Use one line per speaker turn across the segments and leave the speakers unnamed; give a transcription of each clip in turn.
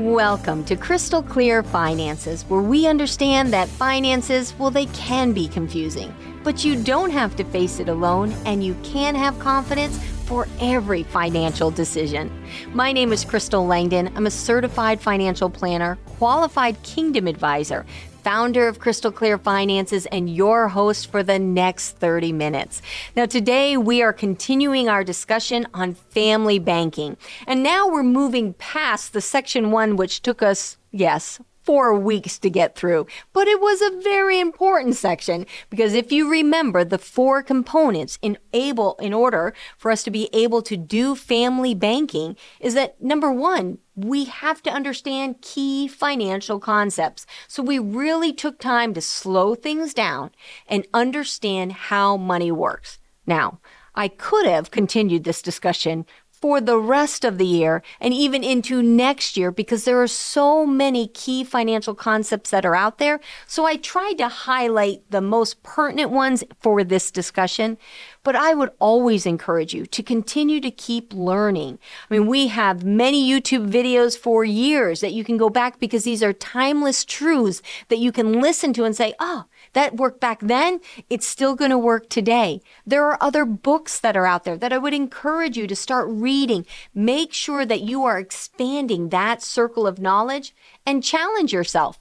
Welcome to Crystal Clear Finances, where we understand that finances, well, they can be confusing, but you don't have to face it alone and you can have confidence for every financial decision. My name is Crystal Langdon. I'm a certified financial planner, qualified kingdom advisor, founder of Crystal Clear Finances, and your host for the next 30 minutes. Now, today we are continuing our discussion on family banking. And now we're moving past the section one, which took us, yes, four weeks to get through. But it was a very important section because if you remember the four components in able in order for us to be able to do family banking is that number 1, we have to understand key financial concepts. So we really took time to slow things down and understand how money works. Now, I could have continued this discussion for the rest of the year and even into next year because there are so many key financial concepts that are out there. So I tried to highlight the most pertinent ones for this discussion. But I would always encourage you to continue to keep learning. I mean, we have many YouTube videos for years that you can go back because these are timeless truths that you can listen to and say, oh, that worked back then. It's still going to work today. There are other books that are out there that I would encourage you to start reading. Make sure that you are expanding that circle of knowledge and challenge yourself.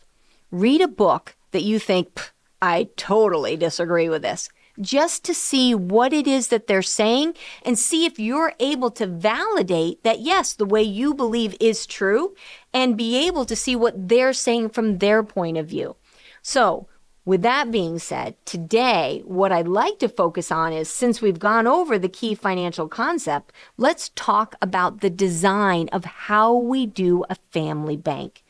Read a book that you think, I totally disagree with this just to see what it is that they're saying and see if you're able to validate that, yes, the way you believe is true and be able to see what they're saying from their point of view. So, with that being said, today, what I'd like to focus on is since we've gone over the key financial concept, let's talk about the design of how we do a family bank.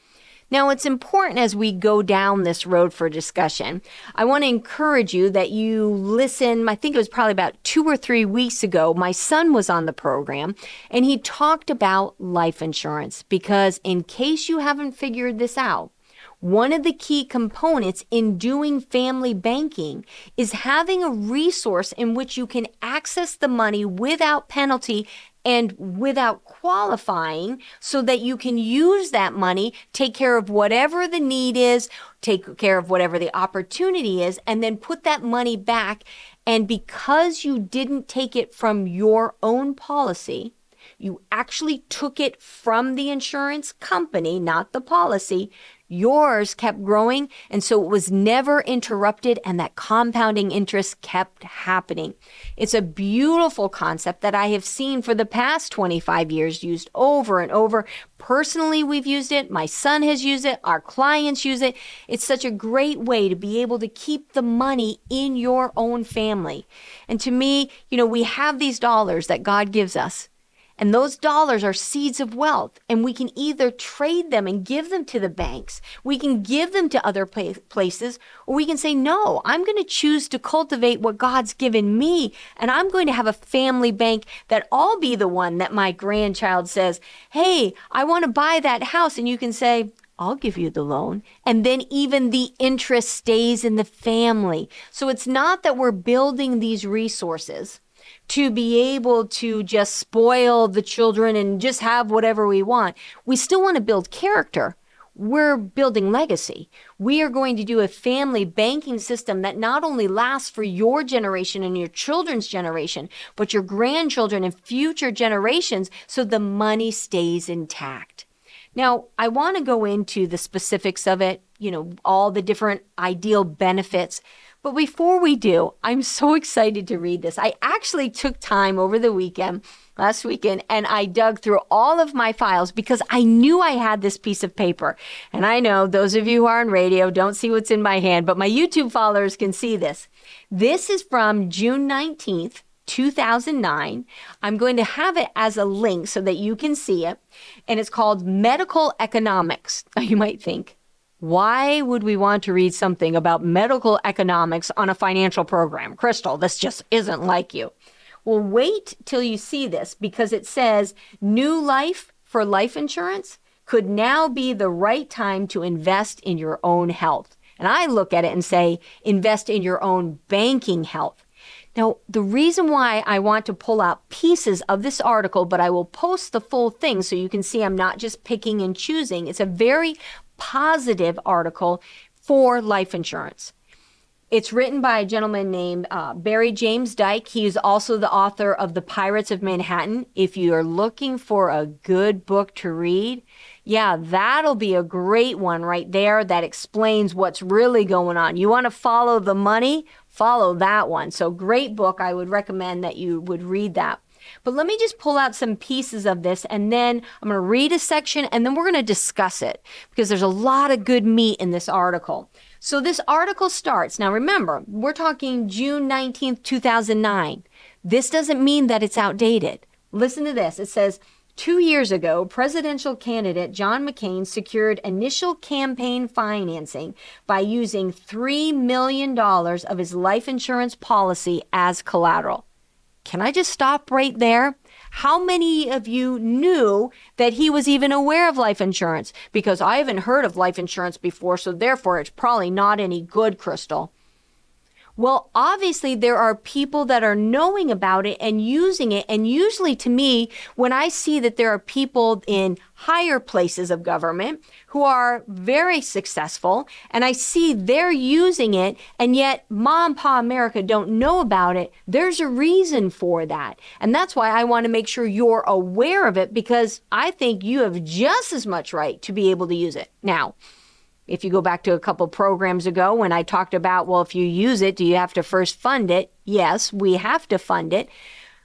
Now, it's important as we go down this road for discussion. I want to encourage you that you listen. I think it was probably about two or three weeks ago. My son was on the program and he talked about life insurance because, in case you haven't figured this out, one of the key components in doing family banking is having a resource in which you can access the money without penalty and without qualifying so that you can use that money, take care of whatever the need is, take care of whatever the opportunity is, and then put that money back. And because you didn't take it from your own policy, you actually took it from the insurance company, not the policy. Yours kept growing, and so it was never interrupted, and that compounding interest kept happening. It's a beautiful concept that I have seen for the past 25 years used over and over. Personally, we've used it. My son has used it. Our clients use it. It's such a great way to be able to keep the money in your own family. And to me, you know, we have these dollars that God gives us. And those dollars are seeds of wealth. And we can either trade them and give them to the banks, we can give them to other places, or we can say, no, I'm going to choose to cultivate what God's given me. And I'm going to have a family bank that I'll be the one that my grandchild says, hey, I want to buy that house. And you can say, I'll give you the loan. And then even the interest stays in the family. So it's not that we're building these resources to be able to just spoil the children and just have whatever we want. We still want to build character. We're building legacy. We are going to do a family banking system that not only lasts for your generation and your children's generation, but your grandchildren and future generations so the money stays intact. Now, I want to go into the specifics of it, you know, all the different ideal benefits. But before we do, I'm so excited to read this. I actually took time over the weekend, last weekend, and I dug through all of my files because I knew I had this piece of paper. And I know those of you who are on radio don't see what's in my hand, but my YouTube followers can see this. This is from June 19th. 2009. I'm going to have it as a link so that you can see it. And it's called Medical Economics. You might think, why would we want to read something about medical economics on a financial program? Crystal, this just isn't like you. Well, wait till you see this because it says new life for life insurance could now be the right time to invest in your own health. And I look at it and say, invest in your own banking health. Now, the reason why I want to pull out pieces of this article, but I will post the full thing so you can see I'm not just picking and choosing, it's a very positive article for life insurance. It's written by a gentleman named uh, Barry James Dyke. He is also the author of The Pirates of Manhattan. If you are looking for a good book to read, yeah, that'll be a great one right there that explains what's really going on. You want to follow the money? Follow that one. So, great book. I would recommend that you would read that. But let me just pull out some pieces of this and then I'm going to read a section and then we're going to discuss it because there's a lot of good meat in this article. So this article starts. Now remember, we're talking June 19th, 2009. This doesn't mean that it's outdated. Listen to this. It says, Two years ago, presidential candidate John McCain secured initial campaign financing by using $3 million of his life insurance policy as collateral. Can I just stop right there? How many of you knew that he was even aware of life insurance? Because I haven't heard of life insurance before, so therefore it's probably not any good, Crystal. Well, obviously, there are people that are knowing about it and using it. And usually, to me, when I see that there are people in higher places of government who are very successful, and I see they're using it, and yet mom and pa America don't know about it, there's a reason for that. And that's why I want to make sure you're aware of it because I think you have just as much right to be able to use it. Now, if you go back to a couple programs ago when I talked about, well, if you use it, do you have to first fund it? Yes, we have to fund it.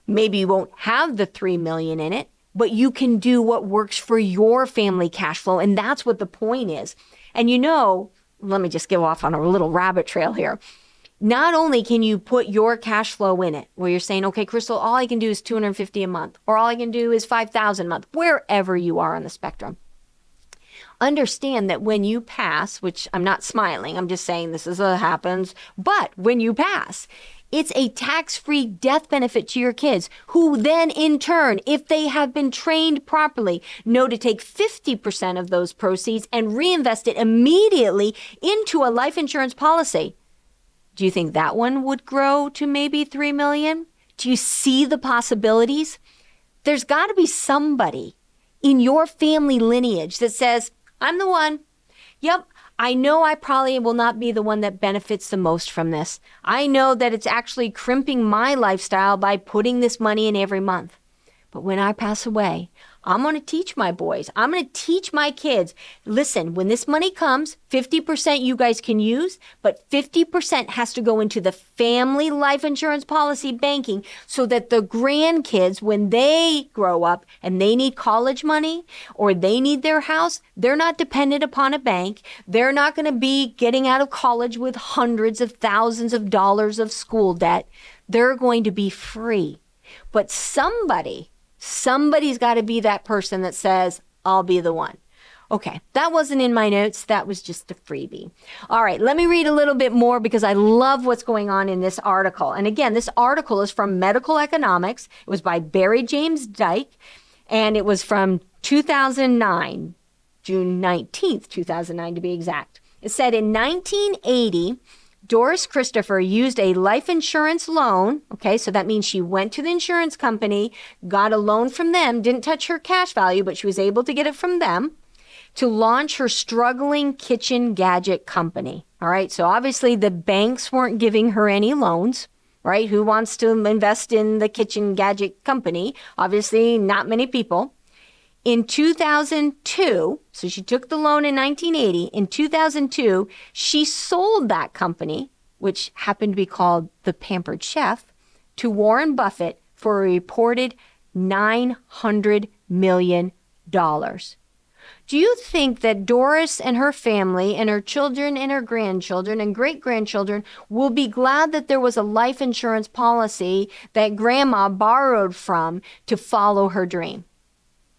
Maybe you won't have the 3 million in it, but you can do what works for your family cash flow and that's what the point is. And you know, let me just go off on a little rabbit trail here. Not only can you put your cash flow in it, where you're saying, okay, Crystal, all I can do is 250 a month, or all I can do is 5,000 a month, wherever you are on the spectrum understand that when you pass, which I'm not smiling, I'm just saying this is what happens, but when you pass, it's a tax free death benefit to your kids, who then, in turn, if they have been trained properly, know to take 50% of those proceeds and reinvest it immediately into a life insurance policy. Do you think that one would grow to maybe 3 million? Do you see the possibilities? There's got to be somebody in your family lineage that says, I'm the one. Yep, I know I probably will not be the one that benefits the most from this. I know that it's actually crimping my lifestyle by putting this money in every month. But when I pass away, I'm going to teach my boys. I'm going to teach my kids. Listen, when this money comes, 50% you guys can use, but 50% has to go into the family life insurance policy banking so that the grandkids, when they grow up and they need college money or they need their house, they're not dependent upon a bank. They're not going to be getting out of college with hundreds of thousands of dollars of school debt. They're going to be free. But somebody Somebody's got to be that person that says, I'll be the one. Okay, that wasn't in my notes. That was just a freebie. All right, let me read a little bit more because I love what's going on in this article. And again, this article is from Medical Economics. It was by Barry James Dyke, and it was from 2009, June 19th, 2009 to be exact. It said in 1980, Doris Christopher used a life insurance loan. Okay, so that means she went to the insurance company, got a loan from them, didn't touch her cash value, but she was able to get it from them to launch her struggling kitchen gadget company. All right, so obviously the banks weren't giving her any loans, right? Who wants to invest in the kitchen gadget company? Obviously, not many people. In 2002, so she took the loan in 1980. In 2002, she sold that company, which happened to be called The Pampered Chef, to Warren Buffett for a reported $900 million. Do you think that Doris and her family and her children and her grandchildren and great grandchildren will be glad that there was a life insurance policy that grandma borrowed from to follow her dream?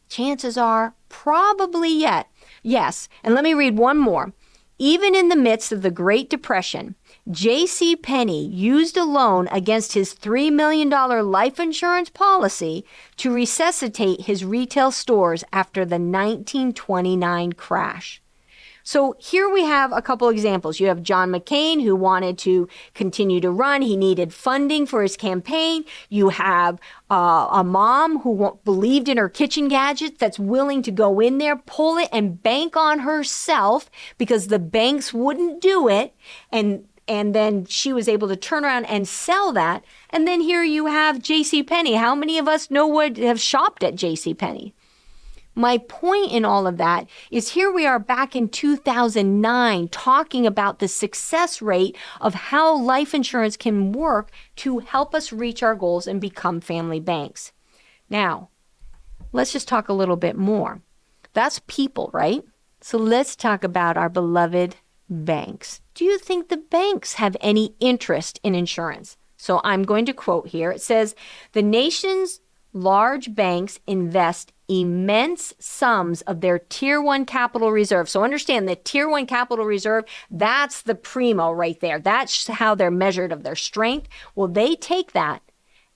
Chances are probably yet. Yes. And let me read one more. Even in the midst of the Great Depression, J.C. Penney used a loan against his $3 million life insurance policy to resuscitate his retail stores after the 1929 crash. So here we have a couple examples. You have John McCain who wanted to continue to run. He needed funding for his campaign. You have uh, a mom who believed in her kitchen gadgets that's willing to go in there, pull it, and bank on herself because the banks wouldn't do it. And and then she was able to turn around and sell that. And then here you have J.C. Penney. How many of us know what have shopped at J.C. Penney? My point in all of that is here we are back in 2009 talking about the success rate of how life insurance can work to help us reach our goals and become family banks. Now, let's just talk a little bit more. That's people, right? So let's talk about our beloved banks. Do you think the banks have any interest in insurance? So I'm going to quote here. It says, The nation's large banks invest immense sums of their tier one capital reserve. So understand the tier one capital reserve, that's the primo right there. That's how they're measured of their strength. Well, they take that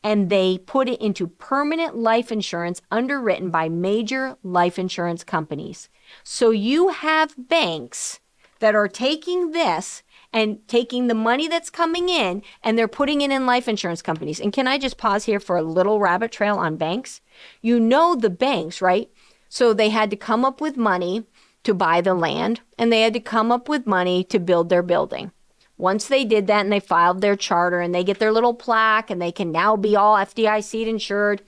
and they put it into permanent life insurance underwritten by major life insurance companies. So you have banks that are taking this and taking the money that's coming in and they're putting it in life insurance companies. And can I just pause here for a little rabbit trail on banks? You know the banks, right? So they had to come up with money to buy the land and they had to come up with money to build their building. Once they did that and they filed their charter and they get their little plaque and they can now be all FDIC insured.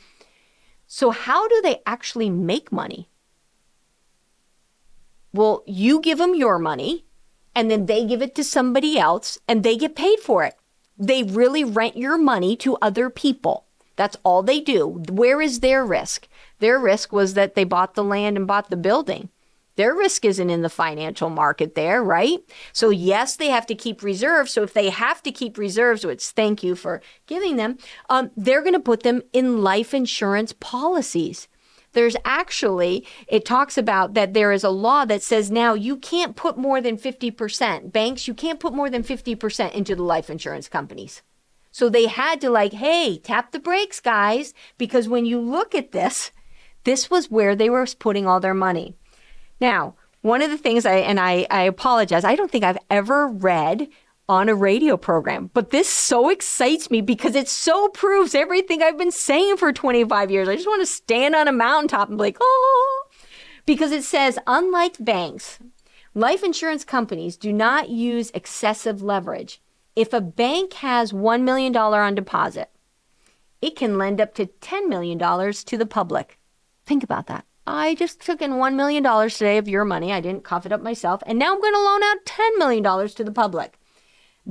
So, how do they actually make money? Well, you give them your money and then they give it to somebody else and they get paid for it. They really rent your money to other people. That's all they do. Where is their risk? Their risk was that they bought the land and bought the building. Their risk isn't in the financial market there, right? So, yes, they have to keep reserves. So, if they have to keep reserves, which thank you for giving them, um, they're going to put them in life insurance policies. There's actually, it talks about that there is a law that says now you can't put more than 50%. Banks, you can't put more than 50% into the life insurance companies. So they had to, like, hey, tap the brakes, guys, because when you look at this, this was where they were putting all their money. Now, one of the things I, and I, I apologize, I don't think I've ever read on a radio program. But this so excites me because it so proves everything I've been saying for 25 years. I just want to stand on a mountaintop and be like, oh, because it says, unlike banks, life insurance companies do not use excessive leverage. If a bank has $1 million on deposit, it can lend up to $10 million to the public. Think about that. I just took in $1 million today of your money. I didn't cough it up myself. And now I'm going to loan out $10 million to the public.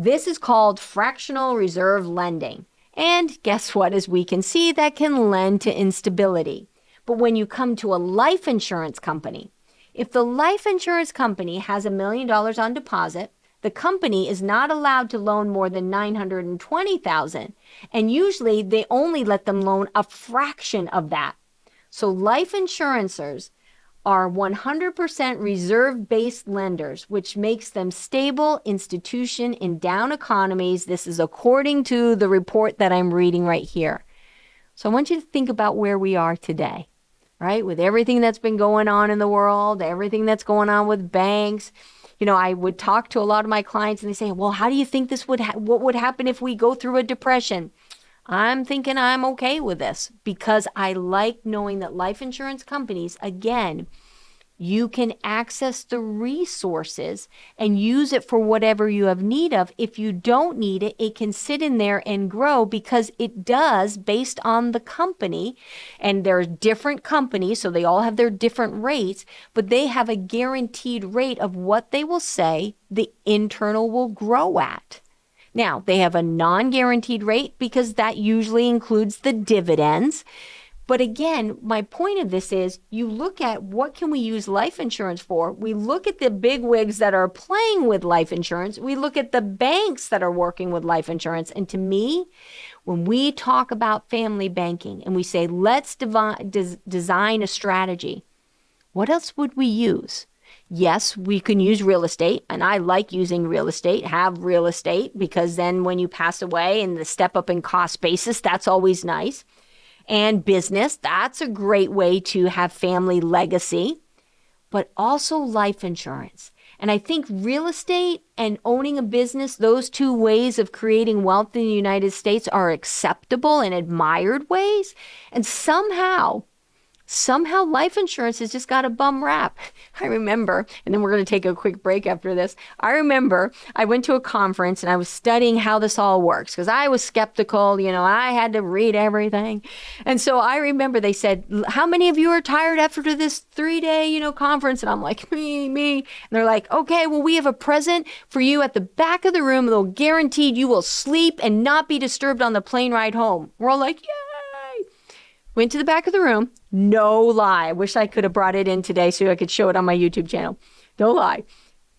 This is called fractional reserve lending. And guess what? As we can see, that can lend to instability. But when you come to a life insurance company, if the life insurance company has a million dollars on deposit, the company is not allowed to loan more than 920,000 and usually they only let them loan a fraction of that. So life insurancers are 100% reserve based lenders, which makes them stable institution in down economies. This is according to the report that I'm reading right here. So I want you to think about where we are today, right? With everything that's been going on in the world, everything that's going on with banks. You know, I would talk to a lot of my clients and they say, "Well, how do you think this would ha- what would happen if we go through a depression?" I'm thinking I'm okay with this because I like knowing that life insurance companies, again, you can access the resources and use it for whatever you have need of. If you don't need it, it can sit in there and grow because it does based on the company. And there are different companies, so they all have their different rates, but they have a guaranteed rate of what they will say the internal will grow at. Now, they have a non guaranteed rate because that usually includes the dividends. But again, my point of this is you look at what can we use life insurance for? We look at the big wigs that are playing with life insurance. We look at the banks that are working with life insurance. And to me, when we talk about family banking and we say, let's devi- des- design a strategy, what else would we use? Yes, we can use real estate, and I like using real estate, have real estate, because then when you pass away and the step up in cost basis, that's always nice. And business, that's a great way to have family legacy, but also life insurance. And I think real estate and owning a business, those two ways of creating wealth in the United States are acceptable and admired ways. And somehow, somehow life insurance has just got a bum rap. I remember, and then we're going to take a quick break after this. I remember I went to a conference and I was studying how this all works because I was skeptical, you know, I had to read everything. And so I remember they said, How many of you are tired after this three day, you know, conference? And I'm like, Me, me. And they're like, Okay, well, we have a present for you at the back of the room. They'll guaranteed you will sleep and not be disturbed on the plane ride home. We're all like, Yeah Went to the back of the room. No lie. I wish I could have brought it in today so I could show it on my YouTube channel. No lie.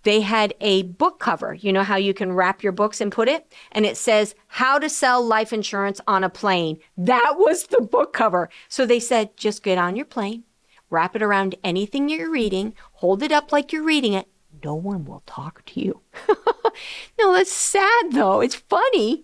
They had a book cover. You know how you can wrap your books and put it? And it says, How to Sell Life Insurance on a Plane. That was the book cover. So they said, Just get on your plane, wrap it around anything you're reading, hold it up like you're reading it. No one will talk to you. no, that's sad though. It's funny.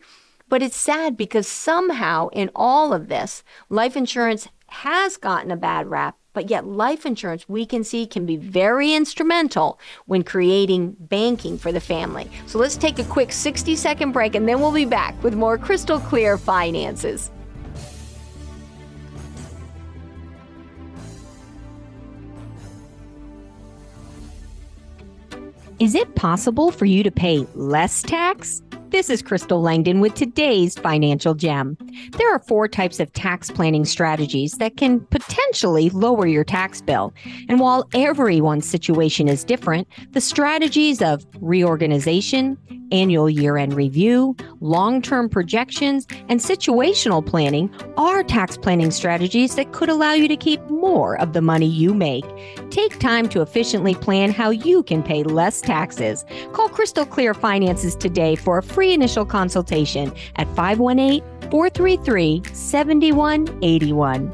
But it's sad because somehow in all of this, life insurance has gotten a bad rap, but yet life insurance we can see can be very instrumental when creating banking for the family. So let's take a quick 60 second break and then we'll be back with more crystal clear finances. Is it possible for you to pay less tax? This is Crystal Langdon with today's financial gem. There are four types of tax planning strategies that can potentially lower your tax bill. And while everyone's situation is different, the strategies of reorganization, annual year end review, long term projections, and situational planning are tax planning strategies that could allow you to keep more of the money you make. Take time to efficiently plan how you can pay less taxes. Call Crystal Clear Finances today for a free initial consultation at 518 433 7181.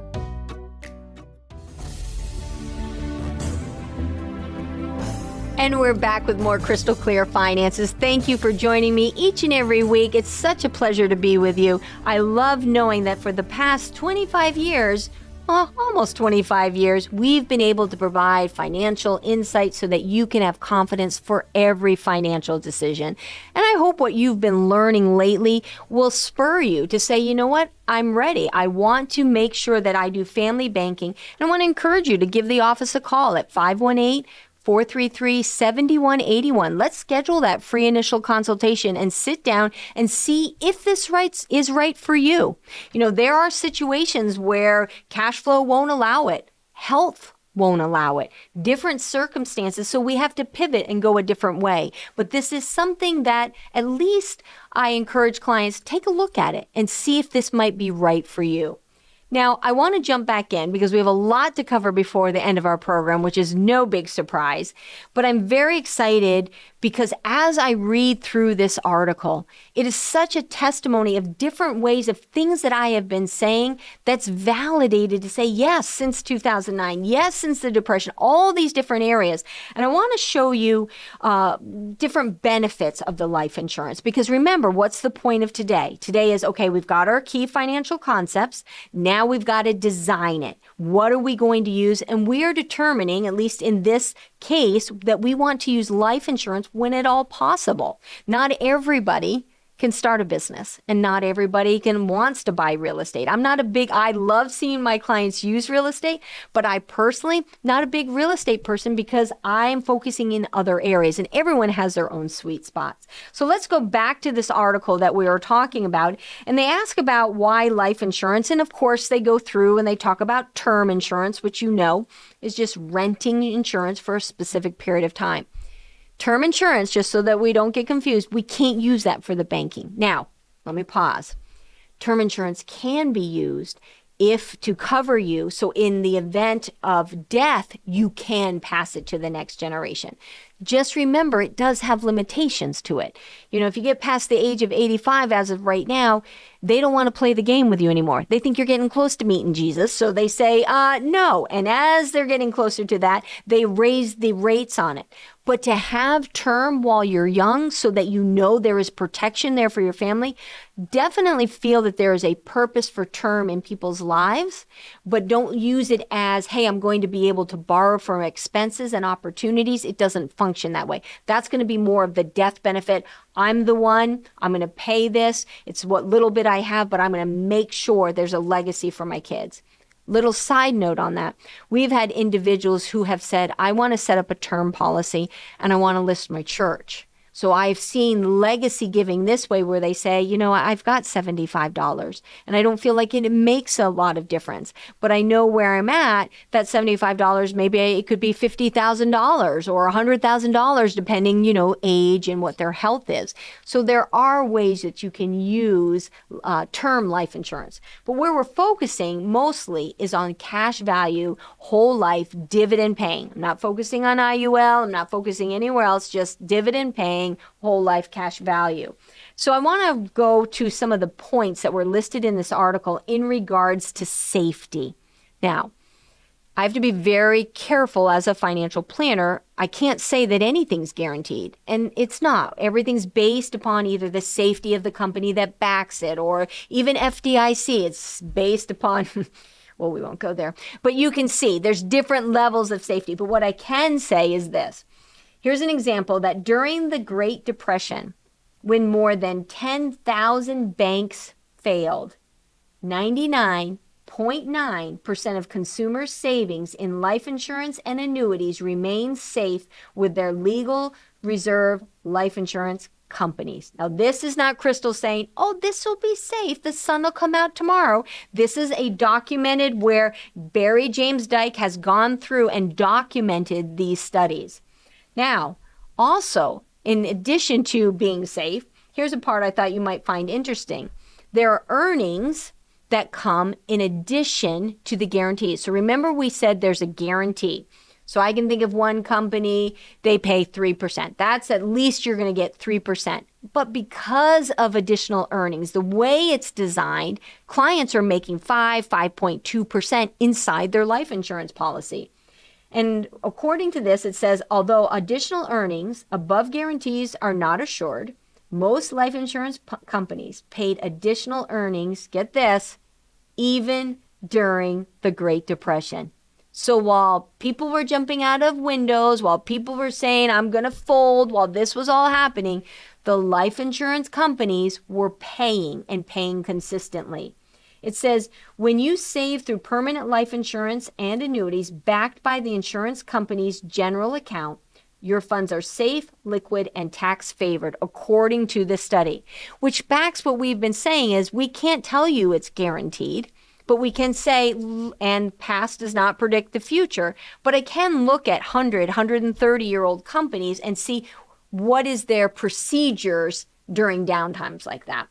And we're back with more crystal clear finances. Thank you for joining me each and every week. It's such a pleasure to be with you. I love knowing that for the past 25 years, well, almost 25 years, we've been able to provide financial insight so that you can have confidence for every financial decision. And I hope what you've been learning lately will spur you to say, you know what? I'm ready. I want to make sure that I do family banking. And I want to encourage you to give the office a call at 518 433 7181. Let's schedule that free initial consultation and sit down and see if this right is right for you. You know, there are situations where cash flow won't allow it, health won't allow it, different circumstances. So we have to pivot and go a different way. But this is something that at least I encourage clients take a look at it and see if this might be right for you. Now, I want to jump back in because we have a lot to cover before the end of our program, which is no big surprise. But I'm very excited because as I read through this article, it is such a testimony of different ways of things that I have been saying that's validated to say, yes, since 2009, yes, since the Depression, all these different areas. And I want to show you uh, different benefits of the life insurance because remember, what's the point of today? Today is okay, we've got our key financial concepts. Now now we've got to design it. What are we going to use? And we are determining, at least in this case, that we want to use life insurance when at all possible. Not everybody can start a business and not everybody can wants to buy real estate. I'm not a big I love seeing my clients use real estate, but I personally not a big real estate person because I'm focusing in other areas and everyone has their own sweet spots. So let's go back to this article that we were talking about and they ask about why life insurance and of course they go through and they talk about term insurance which you know is just renting insurance for a specific period of time. Term insurance, just so that we don't get confused, we can't use that for the banking. Now, let me pause. Term insurance can be used if to cover you. So, in the event of death, you can pass it to the next generation. Just remember, it does have limitations to it. You know, if you get past the age of 85, as of right now, they don't want to play the game with you anymore. They think you're getting close to meeting Jesus. So they say, uh, no. And as they're getting closer to that, they raise the rates on it. But to have term while you're young so that you know there is protection there for your family, definitely feel that there is a purpose for term in people's lives, but don't use it as, hey, I'm going to be able to borrow from expenses and opportunities. It doesn't function that way. That's going to be more of the death benefit. I'm the one, I'm going to pay this. It's what little bit I have, but I'm going to make sure there's a legacy for my kids. Little side note on that. We've had individuals who have said, I want to set up a term policy and I want to list my church. So I've seen legacy giving this way where they say, you know, I've got $75 and I don't feel like it makes a lot of difference, but I know where I'm at. That $75, maybe it could be $50,000 or $100,000 depending, you know, age and what their health is. So there are ways that you can use uh, term life insurance. But where we're focusing mostly is on cash value, whole life, dividend paying. I'm not focusing on IUL. I'm not focusing anywhere else, just dividend paying paying whole life cash value. So I want to go to some of the points that were listed in this article in regards to safety. Now, I have to be very careful as a financial planner. I can't say that anything's guaranteed, and it's not. Everything's based upon either the safety of the company that backs it or even FDIC. It's based upon. well, we won't go there. But you can see there's different levels of safety. But what I can say is this Here's an example that during the Great Depression, when more than 10,000 banks failed, 99.9% of consumer savings in life insurance and annuities remain safe with their legal reserve life insurance companies. Now, this is not Crystal saying, oh, this will be safe. The sun will come out tomorrow. This is a documented where Barry James Dyke has gone through and documented these studies. Now, also, in addition to being safe, here's a part I thought you might find interesting. There are earnings that come in addition to the guarantee. So remember, we said there's a guarantee. So I can think of one company, they pay 3%. That's at least you're going to get 3%. But because of additional earnings, the way it's designed, clients are making 5, 5.2% inside their life insurance policy. And according to this, it says although additional earnings above guarantees are not assured, most life insurance p- companies paid additional earnings, get this, even during the Great Depression. So while people were jumping out of windows, while people were saying, I'm going to fold, while this was all happening, the life insurance companies were paying and paying consistently. It says when you save through permanent life insurance and annuities backed by the insurance company's general account, your funds are safe, liquid, and tax favored according to the study, which backs what we've been saying is we can't tell you it's guaranteed but we can say and past does not predict the future. But i can look at 100 130 year old companies and see what is their procedures during downtimes like that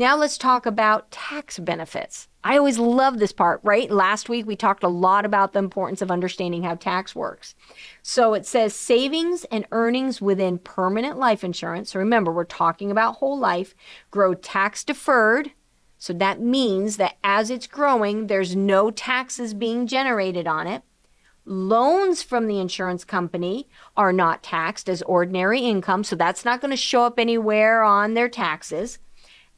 now let's talk about tax benefits. I always love this part, right? Last week we talked a lot about the importance of understanding how tax works. So it says savings and earnings within permanent life insurance. So remember, we're talking about whole life, grow tax deferred. So that means that as it's growing, there's no taxes being generated on it. Loans from the insurance company are not taxed as ordinary income, so that's not going to show up anywhere on their taxes.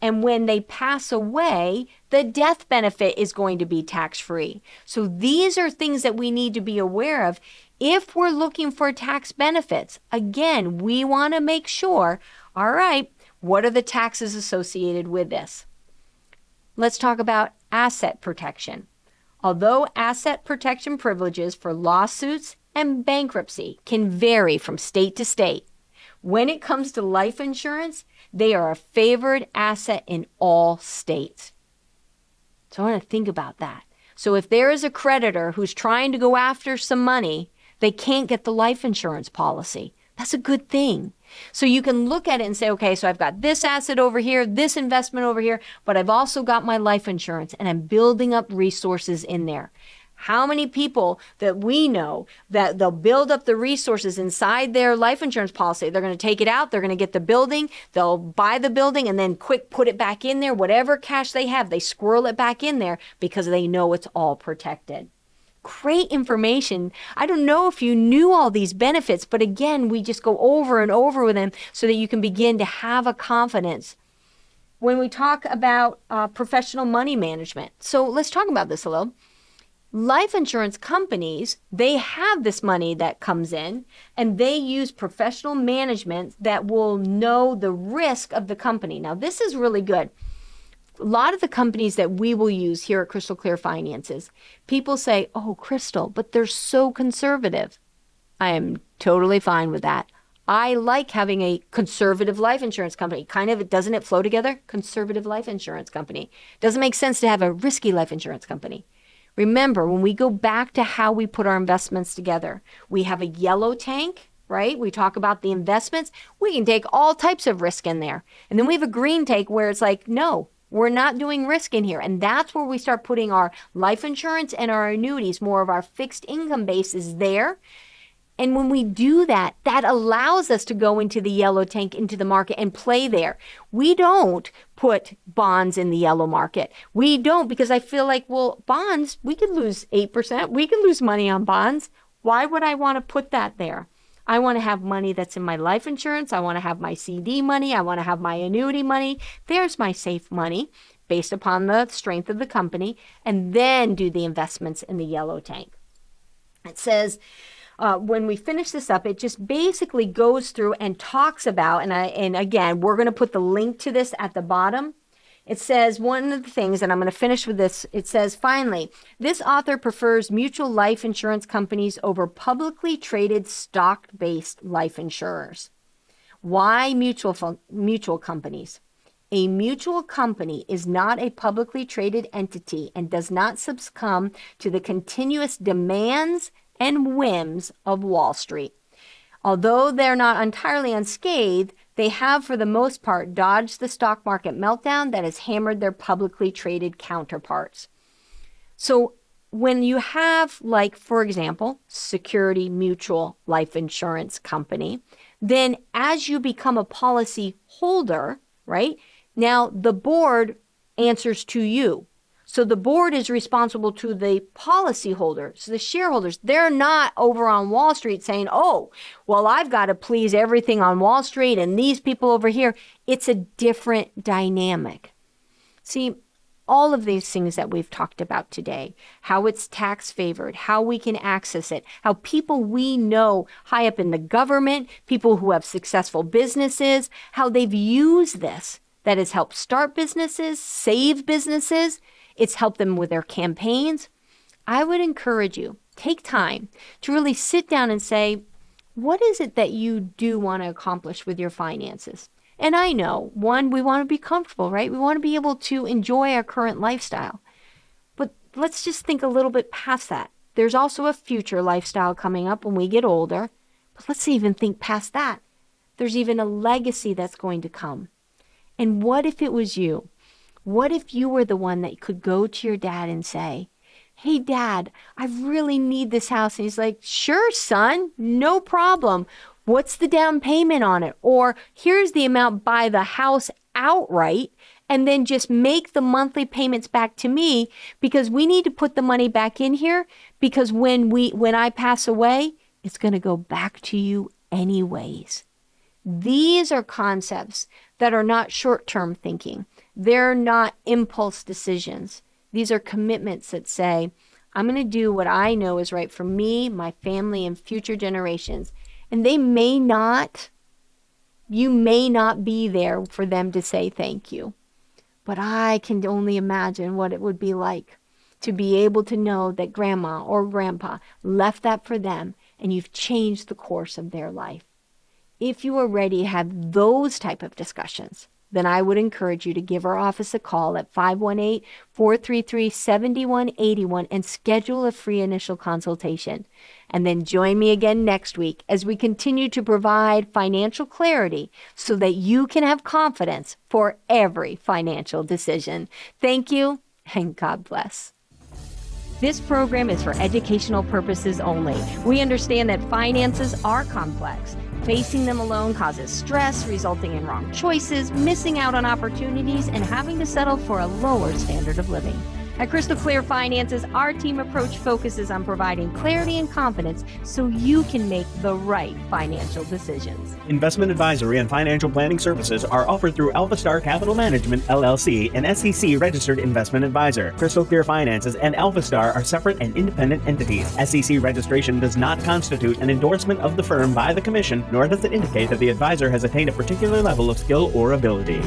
And when they pass away, the death benefit is going to be tax free. So these are things that we need to be aware of if we're looking for tax benefits. Again, we want to make sure all right, what are the taxes associated with this? Let's talk about asset protection. Although asset protection privileges for lawsuits and bankruptcy can vary from state to state, when it comes to life insurance, they are a favored asset in all states. So I want to think about that. So if there is a creditor who's trying to go after some money, they can't get the life insurance policy. That's a good thing. So you can look at it and say, okay, so I've got this asset over here, this investment over here, but I've also got my life insurance and I'm building up resources in there. How many people that we know that they'll build up the resources inside their life insurance policy? They're going to take it out, they're going to get the building, they'll buy the building and then quick put it back in there. Whatever cash they have, they squirrel it back in there because they know it's all protected great information. I don't know if you knew all these benefits, but again, we just go over and over with them so that you can begin to have a confidence. When we talk about uh, professional money management, so let's talk about this a little. Life insurance companies, they have this money that comes in and they use professional management that will know the risk of the company. Now, this is really good. A lot of the companies that we will use here at Crystal Clear Finances, people say, Oh, Crystal, but they're so conservative. I am totally fine with that. I like having a conservative life insurance company. Kind of, doesn't it flow together? Conservative life insurance company. Doesn't make sense to have a risky life insurance company. Remember, when we go back to how we put our investments together, we have a yellow tank, right? We talk about the investments. We can take all types of risk in there. And then we have a green tank where it's like, no, we're not doing risk in here. And that's where we start putting our life insurance and our annuities, more of our fixed income base is there. And when we do that, that allows us to go into the yellow tank, into the market and play there. We don't put bonds in the yellow market. We don't because I feel like, well, bonds, we could lose 8%. We could lose money on bonds. Why would I want to put that there? I want to have money that's in my life insurance. I want to have my CD money. I want to have my annuity money. There's my safe money based upon the strength of the company, and then do the investments in the yellow tank. It says, uh, when we finish this up, it just basically goes through and talks about, and I, and again, we're going to put the link to this at the bottom. It says one of the things, and I'm going to finish with this. It says, finally, this author prefers mutual life insurance companies over publicly traded stock based life insurers. Why mutual, mutual companies? A mutual company is not a publicly traded entity and does not succumb to the continuous demands and whims of Wall Street. Although they're not entirely unscathed, they have, for the most part, dodged the stock market meltdown that has hammered their publicly traded counterparts. So, when you have, like, for example, Security Mutual Life Insurance Company, then as you become a policy holder, right, now the board answers to you. So the board is responsible to the policyholders, the shareholders. They're not over on Wall Street saying, oh, well, I've got to please everything on Wall Street and these people over here. It's a different dynamic. See, all of these things that we've talked about today, how it's tax favored, how we can access it, how people we know high up in the government, people who have successful businesses, how they've used this that has helped start businesses, save businesses, it's helped them with their campaigns. I would encourage you, take time to really sit down and say, what is it that you do want to accomplish with your finances? And I know, one, we want to be comfortable, right? We want to be able to enjoy our current lifestyle. But let's just think a little bit past that. There's also a future lifestyle coming up when we get older. But let's even think past that. There's even a legacy that's going to come. And what if it was you? What if you were the one that could go to your dad and say, Hey, dad, I really need this house. And he's like, Sure, son, no problem. What's the down payment on it? Or here's the amount, buy the house outright and then just make the monthly payments back to me because we need to put the money back in here because when we when I pass away, it's going to go back to you anyways. These are concepts that are not short-term thinking. They're not impulse decisions. These are commitments that say, I'm going to do what I know is right for me, my family, and future generations. And they may not, you may not be there for them to say thank you. But I can only imagine what it would be like to be able to know that grandma or grandpa left that for them and you've changed the course of their life. If you are ready to have those type of discussions, then I would encourage you to give our office a call at 518 433 7181 and schedule a free initial consultation. And then join me again next week as we continue to provide financial clarity so that you can have confidence for every financial decision. Thank you and God bless. This program is for educational purposes only. We understand that finances are complex Facing them alone causes stress, resulting in wrong choices, missing out on opportunities, and having to settle for a lower standard of living. At Crystal Clear Finances, our team approach focuses on providing clarity and confidence so you can make the right financial decisions.
Investment advisory and financial planning services are offered through Alpha Star Capital Management, LLC, an SEC registered investment advisor. Crystal Clear Finances and Alpha Star are separate and independent entities. SEC registration does not constitute an endorsement of the firm by the Commission, nor does it indicate that the advisor has attained a particular level of skill or ability.